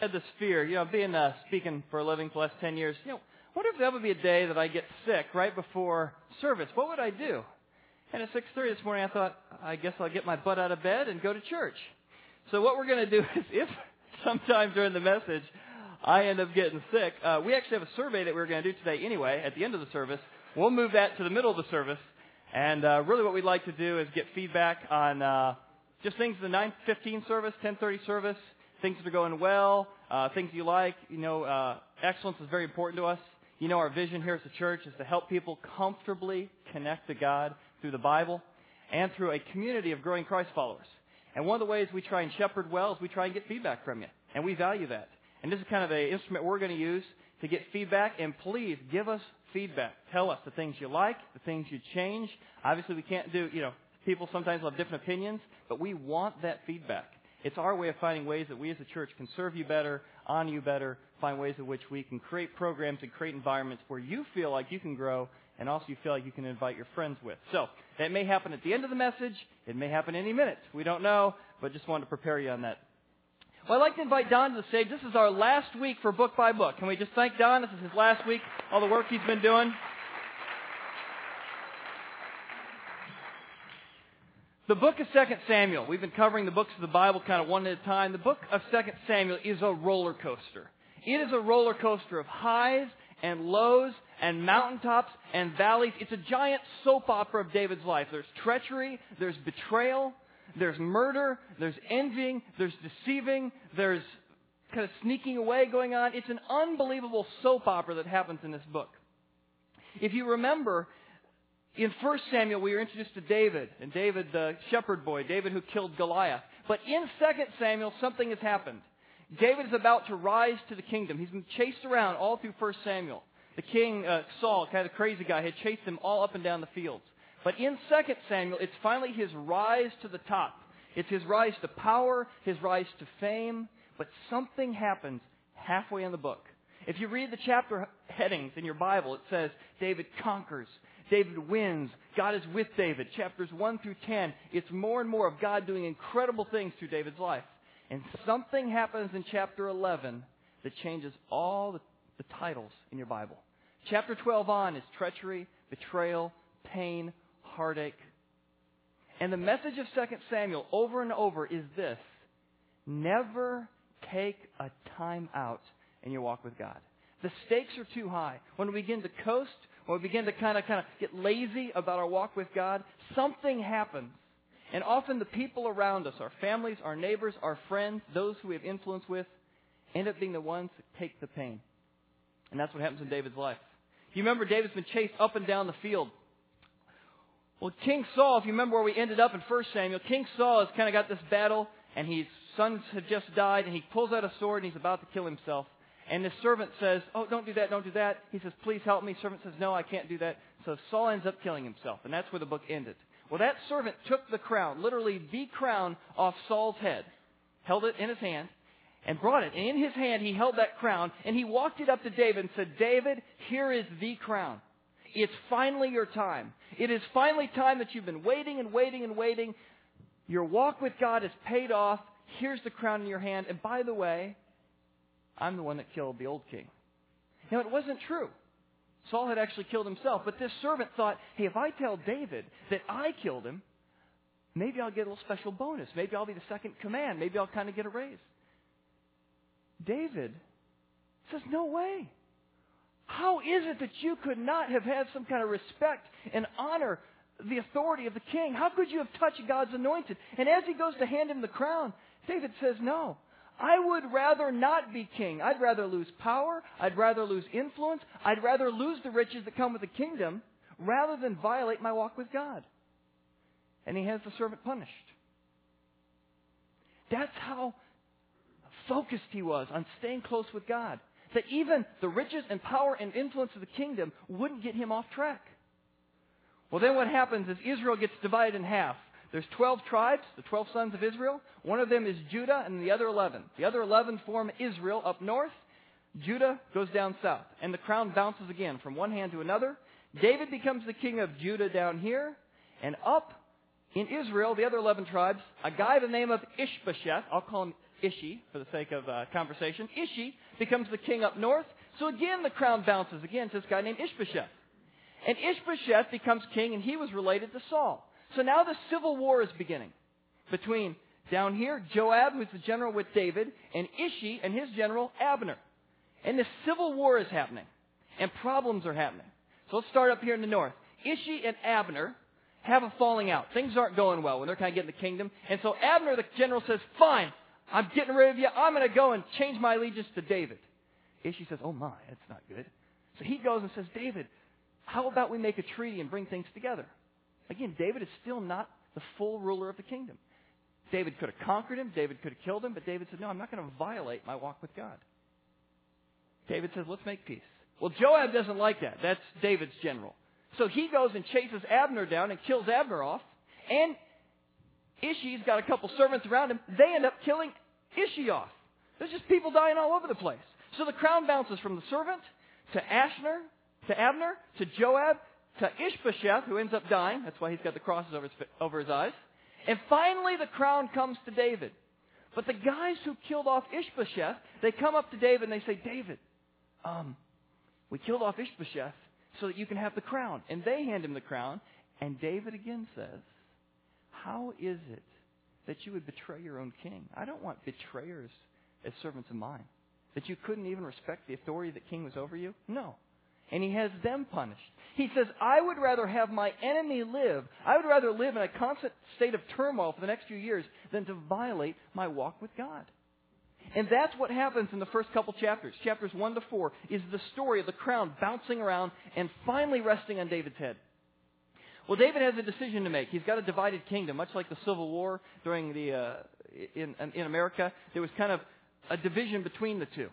had this fear, you know, being uh, speaking for a living for the last 10 years, you know, wonder if there would be a day that I get sick right before service. What would I do? And at 6:30 this morning, I thought, I guess I'll get my butt out of bed and go to church. So what we're going to do is, if sometime during the message I end up getting sick, uh, we actually have a survey that we are going to do today anyway. At the end of the service, we'll move that to the middle of the service, and uh, really what we'd like to do is get feedback on uh, just things in the 9:15 service, 10:30 service, things that are going well, uh, things you like. You know, uh, excellence is very important to us. You know, our vision here as a church is to help people comfortably connect to God through the Bible and through a community of growing Christ followers. And one of the ways we try and shepherd well is we try and get feedback from you. And we value that. And this is kind of an instrument we're going to use to get feedback. And please give us feedback. Tell us the things you like, the things you change. Obviously, we can't do, you know, people sometimes have different opinions, but we want that feedback. It's our way of finding ways that we as a church can serve you better, honor you better, find ways in which we can create programs and create environments where you feel like you can grow and also you feel like you can invite your friends with. So, that may happen at the end of the message. It may happen any minute. We don't know, but just wanted to prepare you on that. Well, I'd like to invite Don to the stage. This is our last week for Book by Book. Can we just thank Don? This is his last week, all the work he's been doing. The book of 2 Samuel, we've been covering the books of the Bible kind of one at a time. The book of 2 Samuel is a roller coaster. It is a roller coaster of highs and lows and mountaintops and valleys. It's a giant soap opera of David's life. There's treachery, there's betrayal, there's murder, there's envying, there's deceiving, there's kind of sneaking away going on. It's an unbelievable soap opera that happens in this book. If you remember, in 1 Samuel, we were introduced to David, and David, the shepherd boy, David who killed Goliath. But in 2 Samuel, something has happened. David is about to rise to the kingdom. He's been chased around all through 1 Samuel. The king, uh, Saul, kind of the crazy guy, had chased him all up and down the fields. But in 2 Samuel, it's finally his rise to the top. It's his rise to power, his rise to fame. But something happens halfway in the book. If you read the chapter headings in your Bible, it says David conquers, David wins. God is with David. Chapters 1 through 10, it's more and more of God doing incredible things through David's life. And something happens in chapter 11 that changes all the, the titles in your Bible. Chapter 12 on is treachery, betrayal, pain, heartache. And the message of 2 Samuel over and over is this never take a time out in your walk with God. The stakes are too high. When we begin to coast, when we begin to kind of kind of get lazy about our walk with God, something happens. And often the people around us, our families, our neighbors, our friends, those who we have influence with, end up being the ones that take the pain. And that's what happens in David's life. You remember David's been chased up and down the field. Well, King Saul, if you remember where we ended up in 1 Samuel, King Saul has kind of got this battle, and his sons have just died, and he pulls out a sword and he's about to kill himself. And the servant says, Oh, don't do that, don't do that. He says, Please help me. servant says, No, I can't do that. So Saul ends up killing himself. And that's where the book ended. Well, that servant took the crown, literally the crown, off Saul's head, held it in his hand, and brought it. And in his hand, he held that crown, and he walked it up to David and said, David, here is the crown. It's finally your time. It is finally time that you've been waiting and waiting and waiting. Your walk with God is paid off. Here's the crown in your hand. And by the way, I'm the one that killed the old king. Now, it wasn't true. Saul had actually killed himself, but this servant thought, hey, if I tell David that I killed him, maybe I'll get a little special bonus. Maybe I'll be the second command. Maybe I'll kind of get a raise. David says, no way. How is it that you could not have had some kind of respect and honor the authority of the king? How could you have touched God's anointed? And as he goes to hand him the crown, David says, no. I would rather not be king. I'd rather lose power. I'd rather lose influence. I'd rather lose the riches that come with the kingdom rather than violate my walk with God. And he has the servant punished. That's how focused he was on staying close with God. That even the riches and power and influence of the kingdom wouldn't get him off track. Well, then what happens is Israel gets divided in half. There's 12 tribes, the 12 sons of Israel. One of them is Judah and the other 11. The other 11 form Israel up north. Judah goes down south. And the crown bounces again from one hand to another. David becomes the king of Judah down here. And up in Israel, the other 11 tribes, a guy by the name of Ishbosheth, I'll call him Ishi, for the sake of uh, conversation. Ishi becomes the king up north. So again, the crown bounces again to this guy named Ishbosheth. And Ishbosheth becomes king, and he was related to Saul. So now the civil war is beginning between down here Joab, who's the general with David, and Ishi and his general Abner. And the civil war is happening, and problems are happening. So let's start up here in the north. Ishi and Abner have a falling out. Things aren't going well when they're kind of getting the kingdom. And so Abner, the general, says, Fine, I'm getting rid of you. I'm going to go and change my allegiance to David. Ishi says, Oh my, that's not good. So he goes and says, David, how about we make a treaty and bring things together? Again, David is still not the full ruler of the kingdom. David could have conquered him, David could have killed him, but David said, No, I'm not going to violate my walk with God. David says, Let's make peace. Well, Joab doesn't like that. That's David's general. So he goes and chases Abner down and kills Abner off. And Ishi's got a couple servants around him. They end up killing Ishi off. There's just people dying all over the place. So the crown bounces from the servant to Ashner, to Abner, to Joab, to Ishbosheth, who ends up dying. That's why he's got the crosses over his, over his eyes. And finally, the crown comes to David. But the guys who killed off Ishbosheth, they come up to David and they say, David, um, we killed off Ishbosheth so that you can have the crown. And they hand him the crown. And David again says, How is it that you would betray your own king? I don't want betrayers as servants of mine. That you couldn't even respect the authority that king was over you? No. And he has them punished. He says, I would rather have my enemy live. I would rather live in a constant state of turmoil for the next few years than to violate my walk with God. And that's what happens in the first couple chapters. Chapters 1 to 4 is the story of the crown bouncing around and finally resting on David's head. Well, David has a decision to make. He's got a divided kingdom, much like the Civil War during the uh, in in America. There was kind of a division between the two,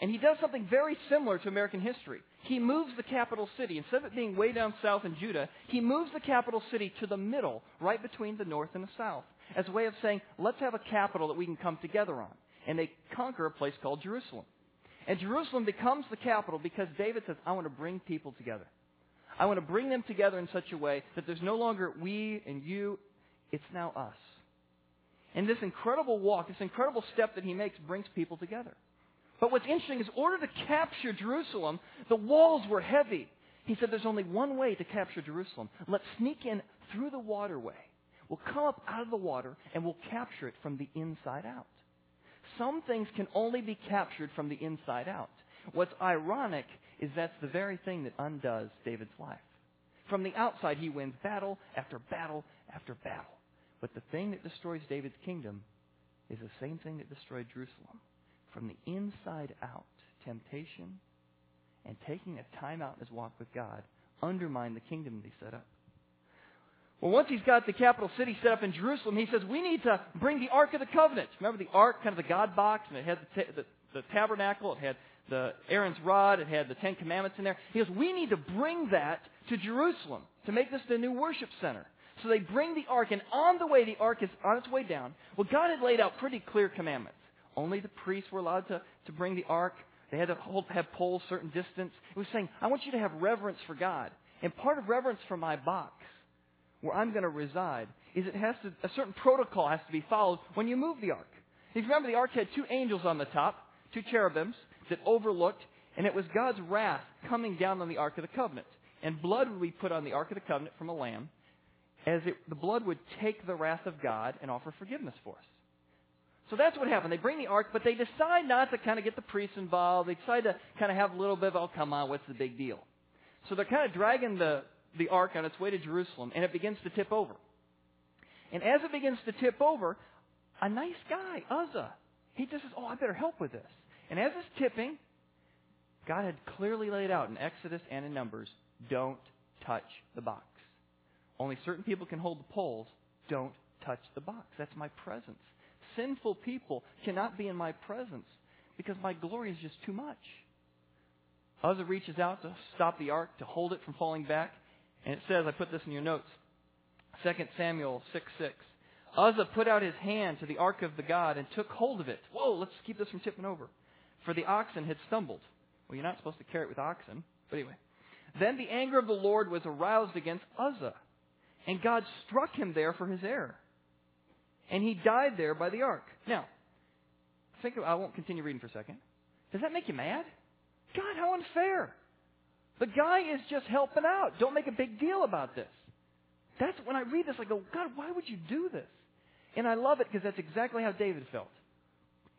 and he does something very similar to American history. He moves the capital city instead of it being way down south in Judah. He moves the capital city to the middle, right between the north and the south, as a way of saying, let's have a capital that we can come together on and they conquer a place called Jerusalem. And Jerusalem becomes the capital because David says, I want to bring people together. I want to bring them together in such a way that there's no longer we and you, it's now us. And this incredible walk, this incredible step that he makes brings people together. But what's interesting is, in order to capture Jerusalem, the walls were heavy. He said, There's only one way to capture Jerusalem. Let's sneak in through the waterway. We'll come up out of the water and we'll capture it from the inside out some things can only be captured from the inside out. What's ironic is that's the very thing that undoes David's life. From the outside, he wins battle after battle after battle. But the thing that destroys David's kingdom is the same thing that destroyed Jerusalem. From the inside out, temptation and taking a time out in his walk with God undermine the kingdom that he set up. Well, once he's got the capital city set up in Jerusalem, he says, we need to bring the Ark of the Covenant. Remember the Ark, kind of the God box, and it had the, the, the tabernacle, it had the Aaron's rod, it had the Ten Commandments in there. He goes, we need to bring that to Jerusalem to make this the new worship center. So they bring the ark, and on the way, the ark is on its way down. Well, God had laid out pretty clear commandments. Only the priests were allowed to, to bring the ark. They had to hold, have poles a certain distance. It was saying, I want you to have reverence for God. And part of reverence for my box where I'm going to reside is it has to, a certain protocol has to be followed when you move the ark. If you remember, the ark had two angels on the top, two cherubims that overlooked, and it was God's wrath coming down on the ark of the covenant. And blood would be put on the ark of the covenant from a lamb, as it, the blood would take the wrath of God and offer forgiveness for us. So that's what happened. They bring the ark, but they decide not to kind of get the priests involved. They decide to kind of have a little bit of, oh, come on, what's the big deal? So they're kind of dragging the, the ark on its way to Jerusalem, and it begins to tip over. And as it begins to tip over, a nice guy, Uzzah, he just says, Oh, I better help with this. And as it's tipping, God had clearly laid out in Exodus and in Numbers don't touch the box. Only certain people can hold the poles. Don't touch the box. That's my presence. Sinful people cannot be in my presence because my glory is just too much. Uzzah reaches out to stop the ark, to hold it from falling back. And it says, I put this in your notes, 2 Samuel 6 6. Uzzah put out his hand to the ark of the God and took hold of it. Whoa, let's keep this from tipping over. For the oxen had stumbled. Well, you're not supposed to carry it with oxen. But anyway. Then the anger of the Lord was aroused against Uzzah. And God struck him there for his error. And he died there by the ark. Now, think I won't continue reading for a second. Does that make you mad? God, how unfair. The guy is just helping out. Don't make a big deal about this. That's when I read this, I go, God, why would you do this? And I love it because that's exactly how David felt.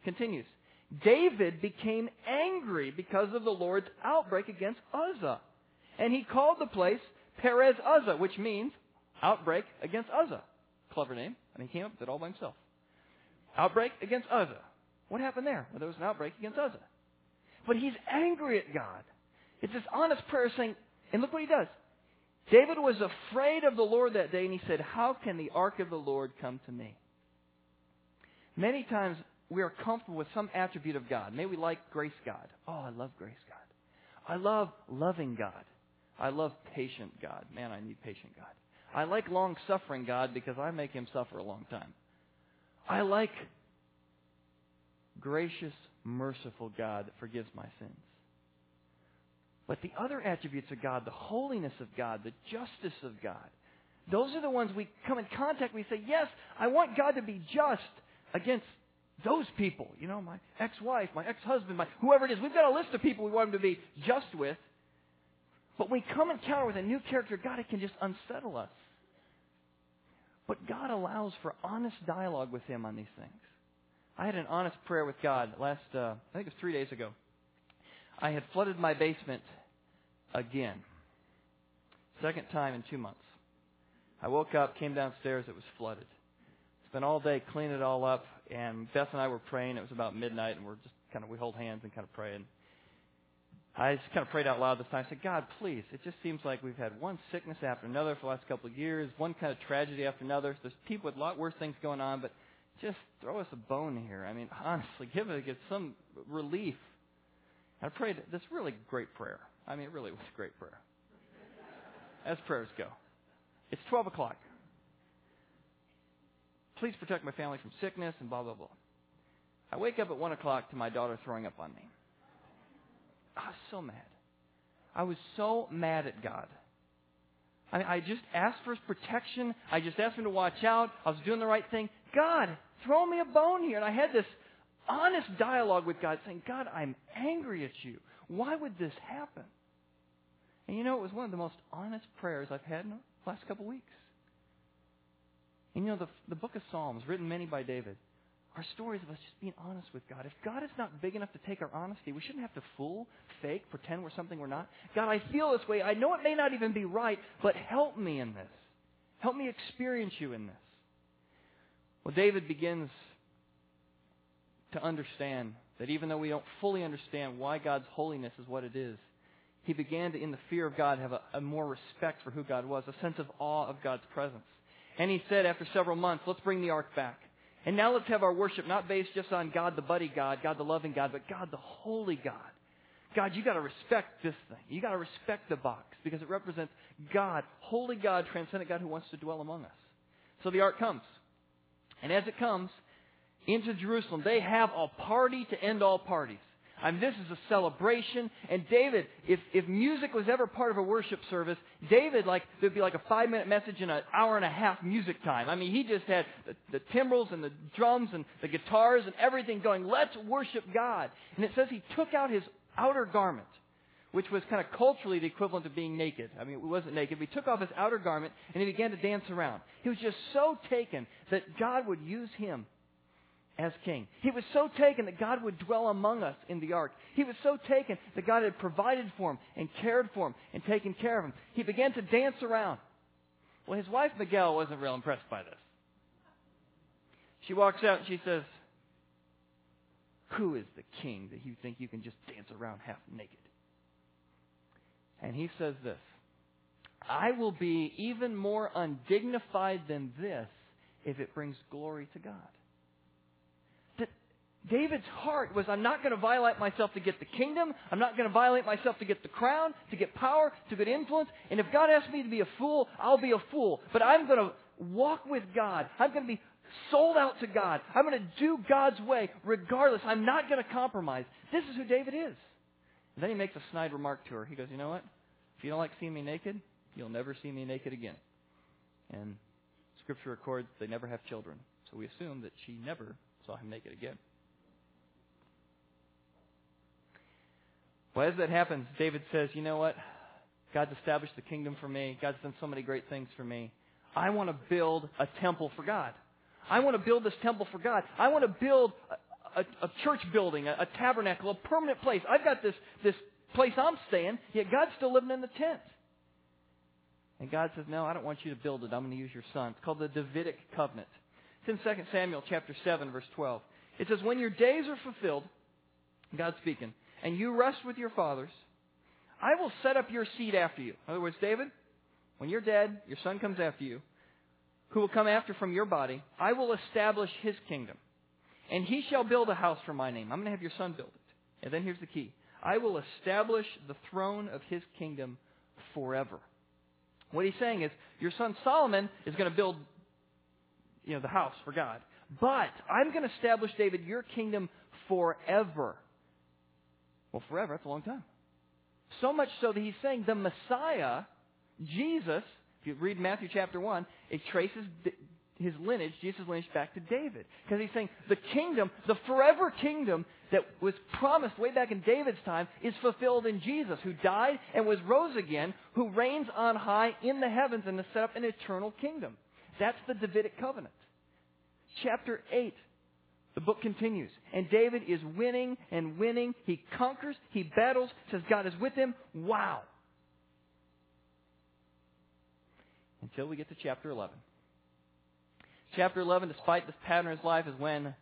Continues. David became angry because of the Lord's outbreak against Uzzah. And he called the place Perez Uzzah, which means outbreak against Uzzah. Clever name. And he came up with it all by himself. Outbreak against Uzzah. What happened there? Well, there was an outbreak against Uzzah. But he's angry at God. It's this honest prayer saying, and look what he does. David was afraid of the Lord that day, and he said, How can the ark of the Lord come to me? Many times we are comfortable with some attribute of God. May we like grace God. Oh, I love grace God. I love loving God. I love patient God. Man, I need patient God. I like long suffering God because I make him suffer a long time. I like gracious, merciful God that forgives my sins. But the other attributes of God, the holiness of God, the justice of God, those are the ones we come in contact with. We say, yes, I want God to be just against those people. You know, my ex-wife, my ex-husband, my whoever it is. We've got a list of people we want him to be just with. But when we come encounter with a new character, God, it can just unsettle us. But God allows for honest dialogue with Him on these things. I had an honest prayer with God last, uh, I think it was three days ago. I had flooded my basement again. Second time in two months. I woke up, came downstairs, it was flooded. Spent all day cleaning it all up, and Beth and I were praying. It was about midnight, and we're just kind of, we hold hands and kind of pray. And I just kind of prayed out loud this time. I said, God, please, it just seems like we've had one sickness after another for the last couple of years, one kind of tragedy after another. There's people with a lot worse things going on, but just throw us a bone here. I mean, honestly, give it get some relief. I prayed this really great prayer. I mean, it really was a great prayer. As prayers go. It's 12 o'clock. Please protect my family from sickness and blah, blah, blah. I wake up at 1 o'clock to my daughter throwing up on me. I was so mad. I was so mad at God. I, mean, I just asked for his protection. I just asked him to watch out. I was doing the right thing. God, throw me a bone here. And I had this honest dialogue with God saying, God, I'm angry at you. Why would this happen? And you know, it was one of the most honest prayers I've had in the last couple of weeks. And you know, the, the book of Psalms, written many by David, are stories of us just being honest with God. If God is not big enough to take our honesty, we shouldn't have to fool, fake, pretend we're something we're not. God, I feel this way. I know it may not even be right, but help me in this. Help me experience you in this. Well, David begins to understand that even though we don't fully understand why God's holiness is what it is, he began to, in the fear of God, have a, a more respect for who God was, a sense of awe of God's presence. And he said after several months, let's bring the ark back. And now let's have our worship not based just on God the buddy God, God the loving God, but God the holy God. God, you got to respect this thing. You got to respect the box because it represents God, holy God, transcendent God who wants to dwell among us. So the ark comes. And as it comes into Jerusalem, they have a party to end all parties. I mean, this is a celebration. And David, if, if music was ever part of a worship service, David, like, there'd be like a five minute message and an hour and a half music time. I mean, he just had the, the timbrels and the drums and the guitars and everything going, let's worship God. And it says he took out his outer garment, which was kind of culturally the equivalent of being naked. I mean, he wasn't naked, but he took off his outer garment and he began to dance around. He was just so taken that God would use him as king. He was so taken that God would dwell among us in the ark. He was so taken that God had provided for him and cared for him and taken care of him. He began to dance around. Well, his wife Michal wasn't real impressed by this. She walks out and she says, Who is the king that you think you can just dance around half naked? And he says this I will be even more undignified than this if it brings glory to God. David's heart was, I'm not going to violate myself to get the kingdom. I'm not going to violate myself to get the crown, to get power, to get influence. And if God asks me to be a fool, I'll be a fool. But I'm going to walk with God. I'm going to be sold out to God. I'm going to do God's way regardless. I'm not going to compromise. This is who David is. And then he makes a snide remark to her. He goes, You know what? If you don't like seeing me naked, you'll never see me naked again. And Scripture records they never have children. So we assume that she never saw him naked again. Well, as that happens, David says, You know what? God's established the kingdom for me. God's done so many great things for me. I want to build a temple for God. I want to build this temple for God. I want to build a, a, a church building, a, a, tabernacle, a permanent place. I've got this, this place I'm staying, yet God's still living in the tent. And God says, No, I don't want you to build it. I'm going to use your son. It's called the Davidic covenant. It's in 2 Samuel chapter 7, verse 12. It says, When your days are fulfilled, God's speaking, and you rest with your fathers, I will set up your seed after you. In other words, David, when you're dead, your son comes after you, who will come after from your body. I will establish his kingdom. And he shall build a house for my name. I'm going to have your son build it. And then here's the key I will establish the throne of his kingdom forever. What he's saying is, your son Solomon is going to build you know, the house for God. But I'm going to establish, David, your kingdom forever. Well, forever, that's a long time. So much so that he's saying the Messiah, Jesus, if you read Matthew chapter 1, it traces his lineage, Jesus' lineage, back to David. Because he's saying the kingdom, the forever kingdom that was promised way back in David's time, is fulfilled in Jesus, who died and was rose again, who reigns on high in the heavens and has set up an eternal kingdom. That's the Davidic covenant. Chapter 8, the book continues. And David is winning and winning. He conquers, he battles, says God is with him. Wow. Until we get to chapter 11. Chapter 11, despite this pattern in his life, is when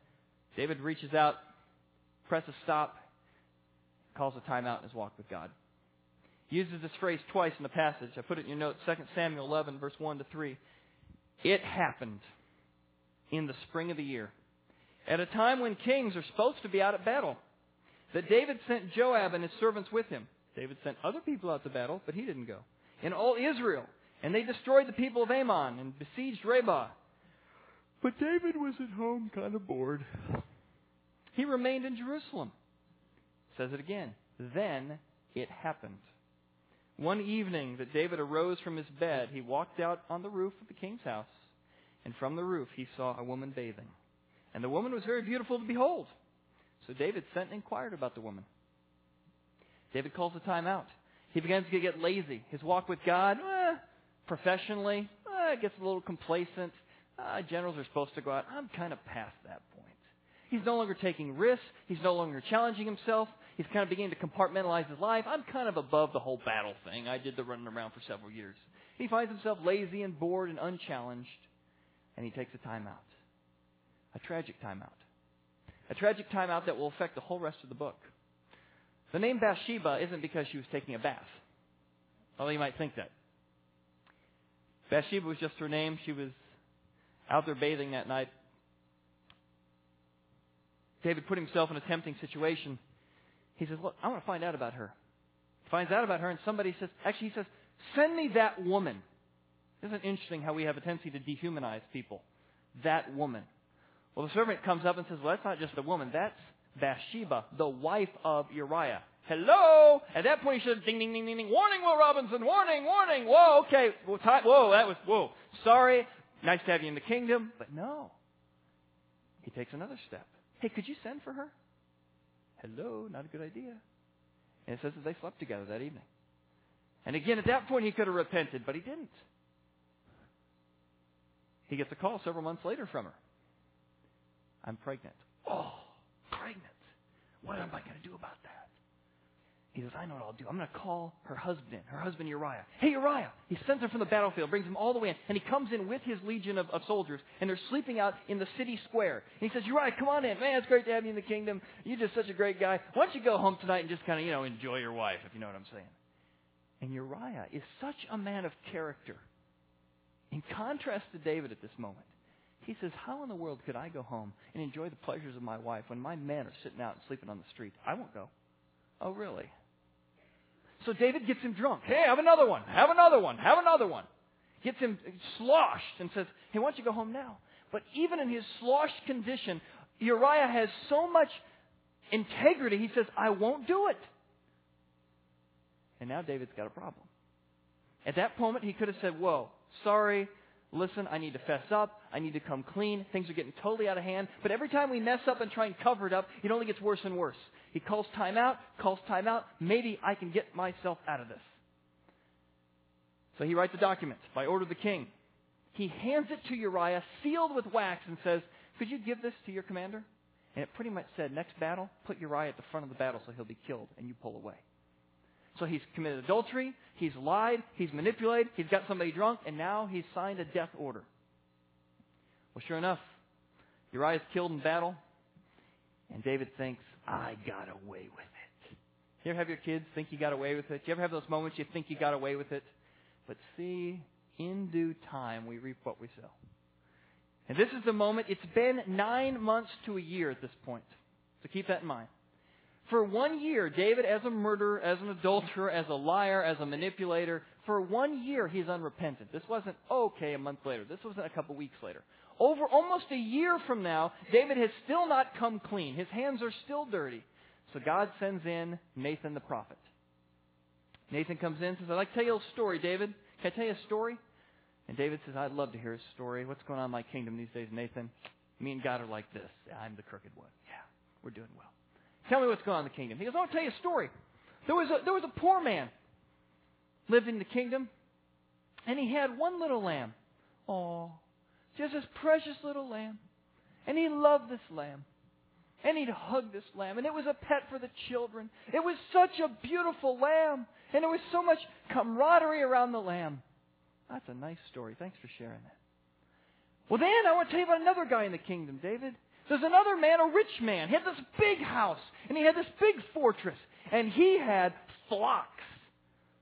David reaches out, presses stop, calls a timeout in his walk with God. He uses this phrase twice in the passage. I put it in your notes, 2 Samuel 11, verse 1 to 3. It happened in the spring of the year, at a time when kings are supposed to be out at battle, that David sent Joab and his servants with him. David sent other people out to battle, but he didn't go. And all Israel. And they destroyed the people of Ammon and besieged Rabbah. But David was at home kind of bored. He remained in Jerusalem. Says it again. Then it happened. One evening that David arose from his bed, he walked out on the roof of the king's house, and from the roof he saw a woman bathing. And the woman was very beautiful to behold. So David sent and inquired about the woman. David calls the time out. He begins to get lazy. His walk with God, eh, professionally, eh, gets a little complacent. Uh, generals are supposed to go out. I'm kind of past that point. He's no longer taking risks. He's no longer challenging himself. He's kind of beginning to compartmentalize his life. I'm kind of above the whole battle thing. I did the running around for several years. He finds himself lazy and bored and unchallenged, and he takes a time out. A tragic timeout. A tragic timeout that will affect the whole rest of the book. The name Bathsheba isn't because she was taking a bath. Although you might think that. Bathsheba was just her name. She was out there bathing that night. David put himself in a tempting situation. He says, Look, I want to find out about her. He finds out about her, and somebody says, Actually, he says, Send me that woman. Isn't it interesting how we have a tendency to dehumanize people? That woman. Well, the servant comes up and says, Well, that's not just a woman, that's Bathsheba, the wife of Uriah. Hello! At that point, he should ding, ding, ding, ding, ding. Warning, Will Robinson! Warning, warning! Whoa, okay. Whoa, that was, whoa. Sorry. Nice to have you in the kingdom. But no. He takes another step. Hey, could you send for her? Hello, not a good idea. And it says that they slept together that evening. And again, at that point, he could have repented, but he didn't. He gets a call several months later from her. I'm pregnant. Oh, pregnant. What am I going to do about that? He says, I know what I'll do. I'm going to call her husband in, her husband Uriah. Hey, Uriah! He sends him from the battlefield, brings him all the way in, and he comes in with his legion of, of soldiers, and they're sleeping out in the city square. And he says, Uriah, come on in. Man, it's great to have you in the kingdom. You're just such a great guy. Why don't you go home tonight and just kind of, you know, enjoy your wife, if you know what I'm saying. And Uriah is such a man of character. In contrast to David at this moment, he says, How in the world could I go home and enjoy the pleasures of my wife when my men are sitting out and sleeping on the street? I won't go. Oh, really? So David gets him drunk. Hey, have another one. Have another one. Have another one. Gets him sloshed and says, Hey, why don't you go home now? But even in his sloshed condition, Uriah has so much integrity, he says, I won't do it. And now David's got a problem. At that moment, he could have said, Whoa, sorry, listen, I need to fess up. I need to come clean. Things are getting totally out of hand. But every time we mess up and try and cover it up, it only gets worse and worse. He calls time out, calls time out. Maybe I can get myself out of this. So he writes a document by order of the king. He hands it to Uriah, sealed with wax, and says, Could you give this to your commander? And it pretty much said, Next battle, put Uriah at the front of the battle so he'll be killed, and you pull away. So he's committed adultery, he's lied, he's manipulated, he's got somebody drunk, and now he's signed a death order. Well, sure enough, Uriah's killed in battle, and David thinks, I got away with it. You ever have your kids think you got away with it? You ever have those moments you think you got away with it? But see, in due time we reap what we sow. And this is the moment, it's been nine months to a year at this point. So keep that in mind. For one year, David, as a murderer, as an adulterer, as a liar, as a manipulator, for one year he's unrepentant. This wasn't okay a month later. This wasn't a couple weeks later. Over almost a year from now, David has still not come clean. His hands are still dirty. So God sends in Nathan the prophet. Nathan comes in and says, I'd like to tell you a story, David. Can I tell you a story? And David says, I'd love to hear a story. What's going on in my kingdom these days, Nathan? Me and God are like this. I'm the crooked one. Yeah, we're doing well. Tell me what's going on in the kingdom. He goes, I'll tell you a story. There was a, there was a poor man lived in the kingdom, and he had one little lamb. Oh, just this precious little lamb. And he loved this lamb. And he'd hug this lamb. And it was a pet for the children. It was such a beautiful lamb. And there was so much camaraderie around the lamb. That's a nice story. Thanks for sharing that. Well, then I want to tell you about another guy in the kingdom, David. There's another man, a rich man. He had this big house, and he had this big fortress, and he had flocks.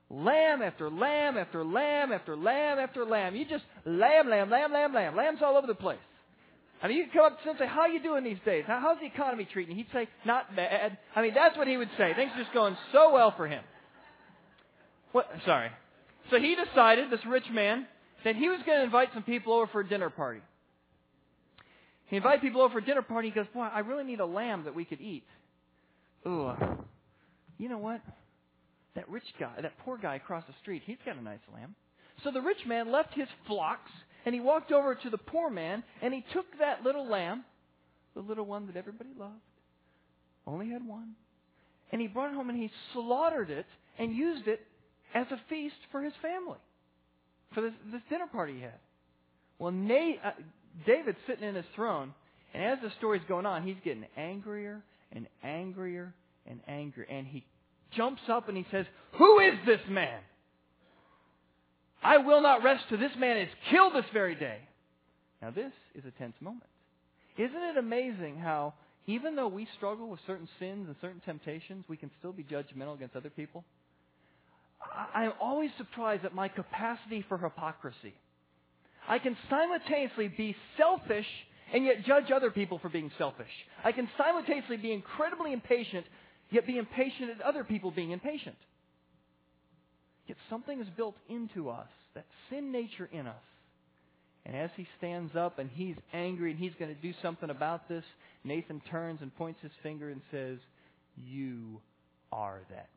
Lamb after lamb after lamb after lamb after lamb. You just lamb, lamb, lamb, lamb, lamb. Lambs all over the place. I mean, you could come up to him and say, how are you doing these days? how's the economy treating you? He'd say, not bad. I mean, that's what he would say. Things are just going so well for him. What? Sorry. So he decided, this rich man, that he was going to invite some people over for a dinner party. He invited people over for a dinner party. He goes, Boy, I really need a lamb that we could eat. Ooh, uh, you know what? That rich guy, that poor guy across the street, he's got a nice lamb. So the rich man left his flocks and he walked over to the poor man and he took that little lamb, the little one that everybody loved, only had one, and he brought it home and he slaughtered it and used it as a feast for his family, for this, this dinner party he had. Well, Nate, uh, David's sitting in his throne, and as the story's going on, he's getting angrier and angrier and angrier. And he jumps up and he says, Who is this man? I will not rest till this man is killed this very day. Now, this is a tense moment. Isn't it amazing how, even though we struggle with certain sins and certain temptations, we can still be judgmental against other people? I'm always surprised at my capacity for hypocrisy. I can simultaneously be selfish and yet judge other people for being selfish. I can simultaneously be incredibly impatient, yet be impatient at other people being impatient. Yet something is built into us, that sin nature in us. And as he stands up and he's angry and he's going to do something about this, Nathan turns and points his finger and says, You are that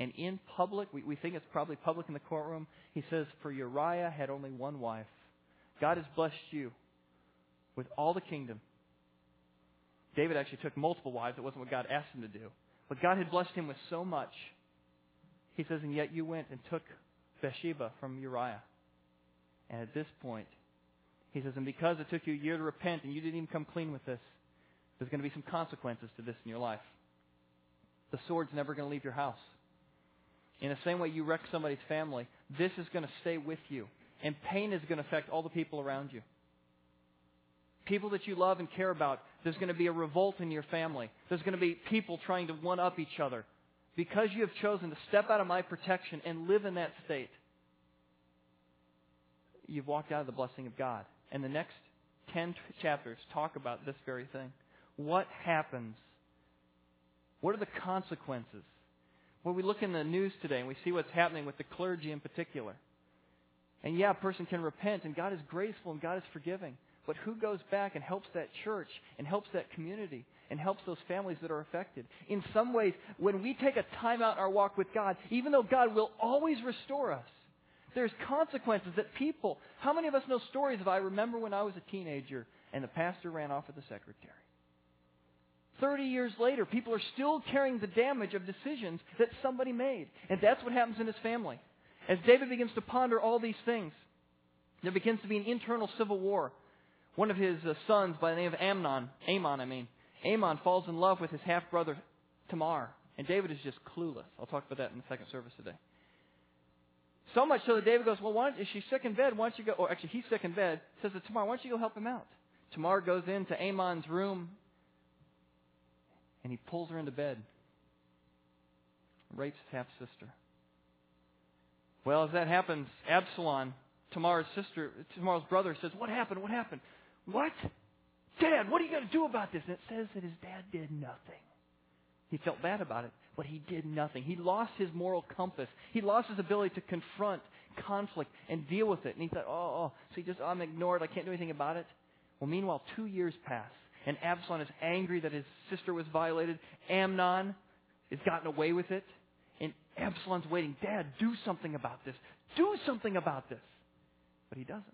and in public, we, we think it's probably public in the courtroom, he says, For Uriah had only one wife. God has blessed you with all the kingdom. David actually took multiple wives. It wasn't what God asked him to do. But God had blessed him with so much. He says, And yet you went and took Bathsheba from Uriah. And at this point, he says, And because it took you a year to repent and you didn't even come clean with this, there's going to be some consequences to this in your life. The sword's never going to leave your house. In the same way you wreck somebody's family, this is going to stay with you. And pain is going to affect all the people around you. People that you love and care about, there's going to be a revolt in your family. There's going to be people trying to one up each other. Because you have chosen to step out of my protection and live in that state, you've walked out of the blessing of God. And the next 10 chapters talk about this very thing. What happens? What are the consequences well, we look in the news today and we see what's happening with the clergy in particular. And yeah, a person can repent and God is graceful and God is forgiving. But who goes back and helps that church and helps that community and helps those families that are affected? In some ways, when we take a time out in our walk with God, even though God will always restore us, there's consequences that people, how many of us know stories of I remember when I was a teenager and the pastor ran off with the secretary? 30 years later, people are still carrying the damage of decisions that somebody made. And that's what happens in his family. As David begins to ponder all these things, there begins to be an internal civil war. One of his uh, sons, by the name of Amnon, Amon, I mean, Amon falls in love with his half brother Tamar. And David is just clueless. I'll talk about that in the second service today. So much so that David goes, Well, why don't, is she sick in bed? Why don't you go? Or actually, he's sick in bed. Says to Tamar, Why don't you go help him out? Tamar goes into Amon's room and he pulls her into bed, rapes his half sister. Well, as that happens, Absalom, Tamar's sister, Tamar's brother, says, What happened? What happened? What? Dad, what are you going to do about this? And it says that his dad did nothing. He felt bad about it, but he did nothing. He lost his moral compass. He lost his ability to confront conflict and deal with it. And he thought, oh, oh. so he just, oh, I'm ignored. I can't do anything about it. Well, meanwhile, two years pass, and Absalom is angry that his sister was violated. Amnon has gotten away with it. And Absalom's waiting, Dad, do something about this. Do something about this. But he doesn't.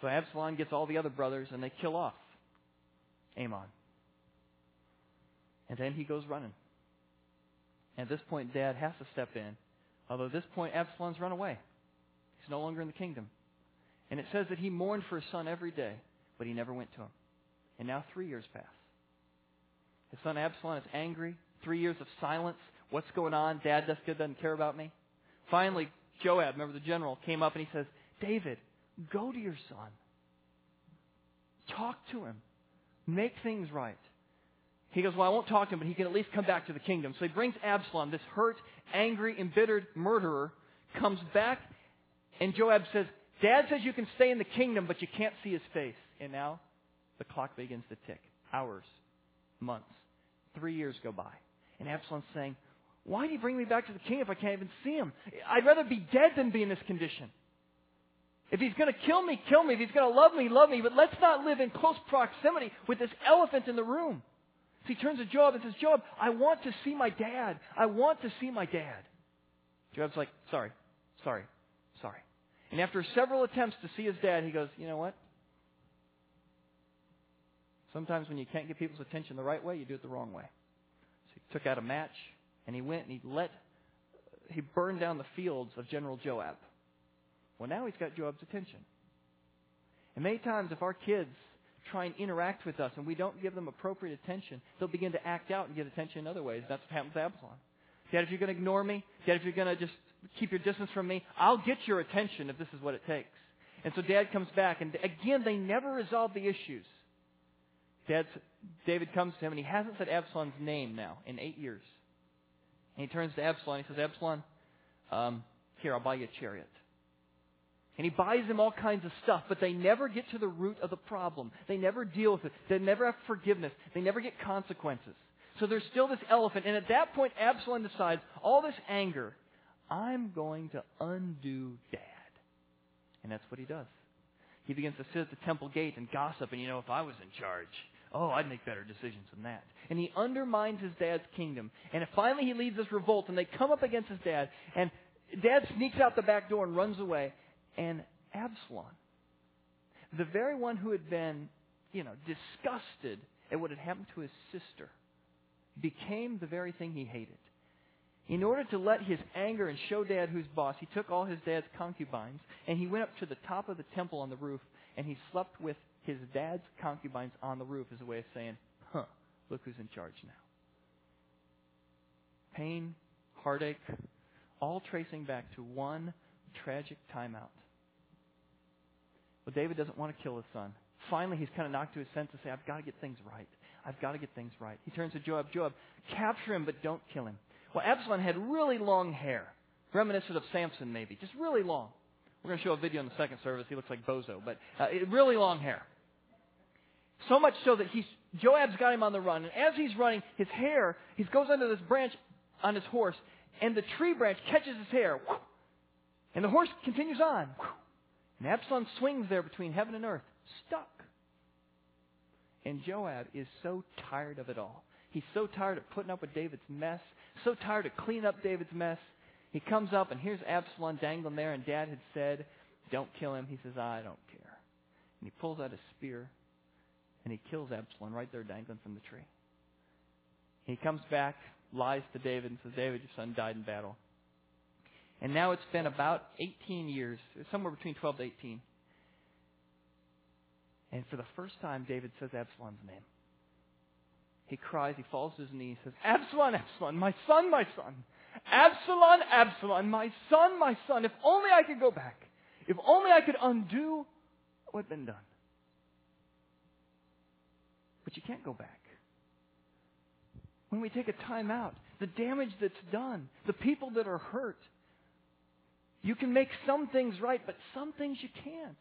So Absalom gets all the other brothers and they kill off Amon. And then he goes running. At this point, Dad has to step in. Although at this point, Absalom's run away. He's no longer in the kingdom. And it says that he mourned for his son every day, but he never went to him. And now three years pass. His son Absalom is angry. Three years of silence. What's going on? Dad doesn't care about me. Finally, Joab, remember the general, came up and he says, David, go to your son. Talk to him. Make things right. He goes, Well, I won't talk to him, but he can at least come back to the kingdom. So he brings Absalom, this hurt, angry, embittered murderer, comes back, and Joab says, Dad says you can stay in the kingdom, but you can't see his face. And now the clock begins to tick. Hours, months, three years go by. And Absalom's saying, Why do you bring me back to the king if I can't even see him? I'd rather be dead than be in this condition. If he's going to kill me, kill me. If he's going to love me, love me. But let's not live in close proximity with this elephant in the room. So he turns to Joab and says, Joab, I want to see my dad. I want to see my dad. Joab's like, sorry, sorry, sorry. And after several attempts to see his dad, he goes, you know what? Sometimes when you can't get people's attention the right way, you do it the wrong way. So he took out a match and he went and he let, he burned down the fields of General Joab. Well, now he's got Joab's attention. And many times, if our kids try and interact with us and we don't give them appropriate attention, they'll begin to act out and get attention in other ways. That's what happens to Absalom. Dad, if you're going to ignore me, Dad, if you're going to just keep your distance from me, I'll get your attention if this is what it takes. And so Dad comes back, and again, they never resolve the issues. Dad's, David comes to him, and he hasn't said Absalom's name now in eight years. And he turns to Absalom, and he says, Absalom, um, here, I'll buy you a chariot. And he buys him all kinds of stuff, but they never get to the root of the problem. They never deal with it. They never have forgiveness. They never get consequences. So there's still this elephant. And at that point, Absalom decides, all this anger, I'm going to undo dad. And that's what he does. He begins to sit at the temple gate and gossip, and you know, if I was in charge, oh, I'd make better decisions than that. And he undermines his dad's kingdom. And finally he leads this revolt, and they come up against his dad, and dad sneaks out the back door and runs away and Absalom, the very one who had been, you know, disgusted at what had happened to his sister, became the very thing he hated. In order to let his anger and show dad who's boss, he took all his dad's concubines and he went up to the top of the temple on the roof and he slept with his dad's concubines on the roof as a way of saying, huh, look who's in charge now. Pain, heartache, all tracing back to one tragic timeout. But David doesn't want to kill his son. Finally, he's kind of knocked to his senses and say, I've got to get things right. I've got to get things right. He turns to Joab, Joab, capture him, but don't kill him. Well, Absalom had really long hair, reminiscent of Samson, maybe, just really long. We're going to show a video in the second service. He looks like Bozo, but uh, really long hair. So much so that he's Joab's got him on the run, and as he's running, his hair he goes under this branch on his horse, and the tree branch catches his hair, and the horse continues on. And Absalom swings there between heaven and earth, stuck. And Joab is so tired of it all. He's so tired of putting up with David's mess, so tired of cleaning up David's mess. He comes up, and here's Absalom dangling there, and Dad had said, Don't kill him. He says, I don't care. And he pulls out a spear, And he kills Absalom right there dangling from the tree. He comes back, lies to David, and says, David, your son died in battle. And now it's been about 18 years, somewhere between 12 to 18. And for the first time, David says Absalom's name. He cries, he falls to his knees, says, Absalom, Absalom, my son, my son. Absalom, Absalom, my son, my son. If only I could go back. If only I could undo what had been done. But you can't go back. When we take a time out, the damage that's done, the people that are hurt, you can make some things right, but some things you can't.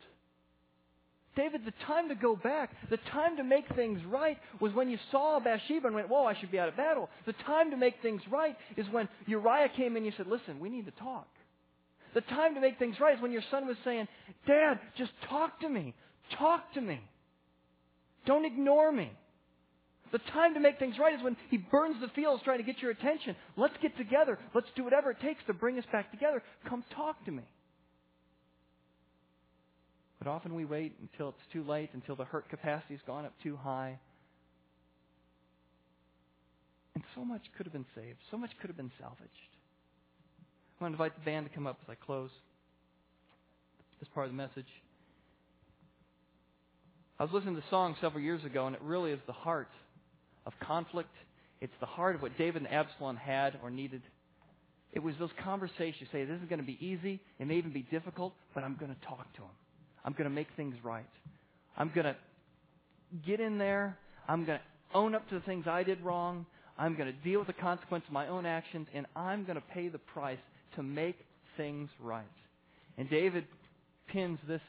David, the time to go back, the time to make things right was when you saw Bathsheba and went, Whoa, I should be out of battle. The time to make things right is when Uriah came in and you said, Listen, we need to talk. The time to make things right is when your son was saying, Dad, just talk to me. Talk to me. Don't ignore me. The time to make things right is when he burns the fields trying to get your attention. Let's get together. Let's do whatever it takes to bring us back together. Come talk to me. But often we wait until it's too late, until the hurt capacity's gone up too high. And so much could have been saved. So much could have been salvaged. I want to invite the band to come up as I close this part of the message. I was listening to the song several years ago, and it really is the heart of conflict. It's the heart of what David and Absalom had or needed. It was those conversations. Say, this is going to be easy. It may even be difficult, but I'm going to talk to him. I'm going to make things right. I'm going to get in there. I'm going to own up to the things I did wrong. I'm going to deal with the consequence of my own actions, and I'm going to pay the price to make things right. And David pins this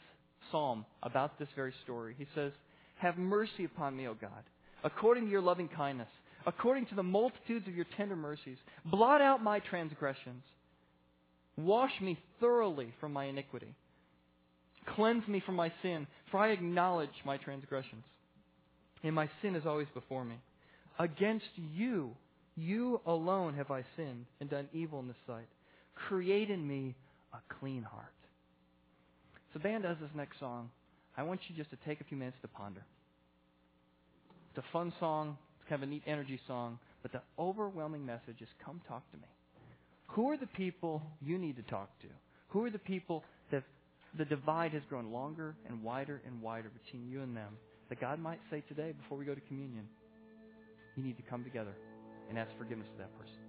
psalm about this very story. He says, Have mercy upon me, O God, according to your loving kindness, according to the multitudes of your tender mercies. Blot out my transgressions. Wash me thoroughly from my iniquity. Cleanse me from my sin, for I acknowledge my transgressions. And my sin is always before me. Against you, you alone have I sinned and done evil in the sight. Create in me a clean heart. So, the band does this next song. I want you just to take a few minutes to ponder. It's a fun song, it's kind of a neat energy song, but the overwhelming message is come talk to me. Who are the people you need to talk to? Who are the people that the divide has grown longer and wider and wider between you and them? That God might say today, before we go to communion, you need to come together and ask forgiveness of that person.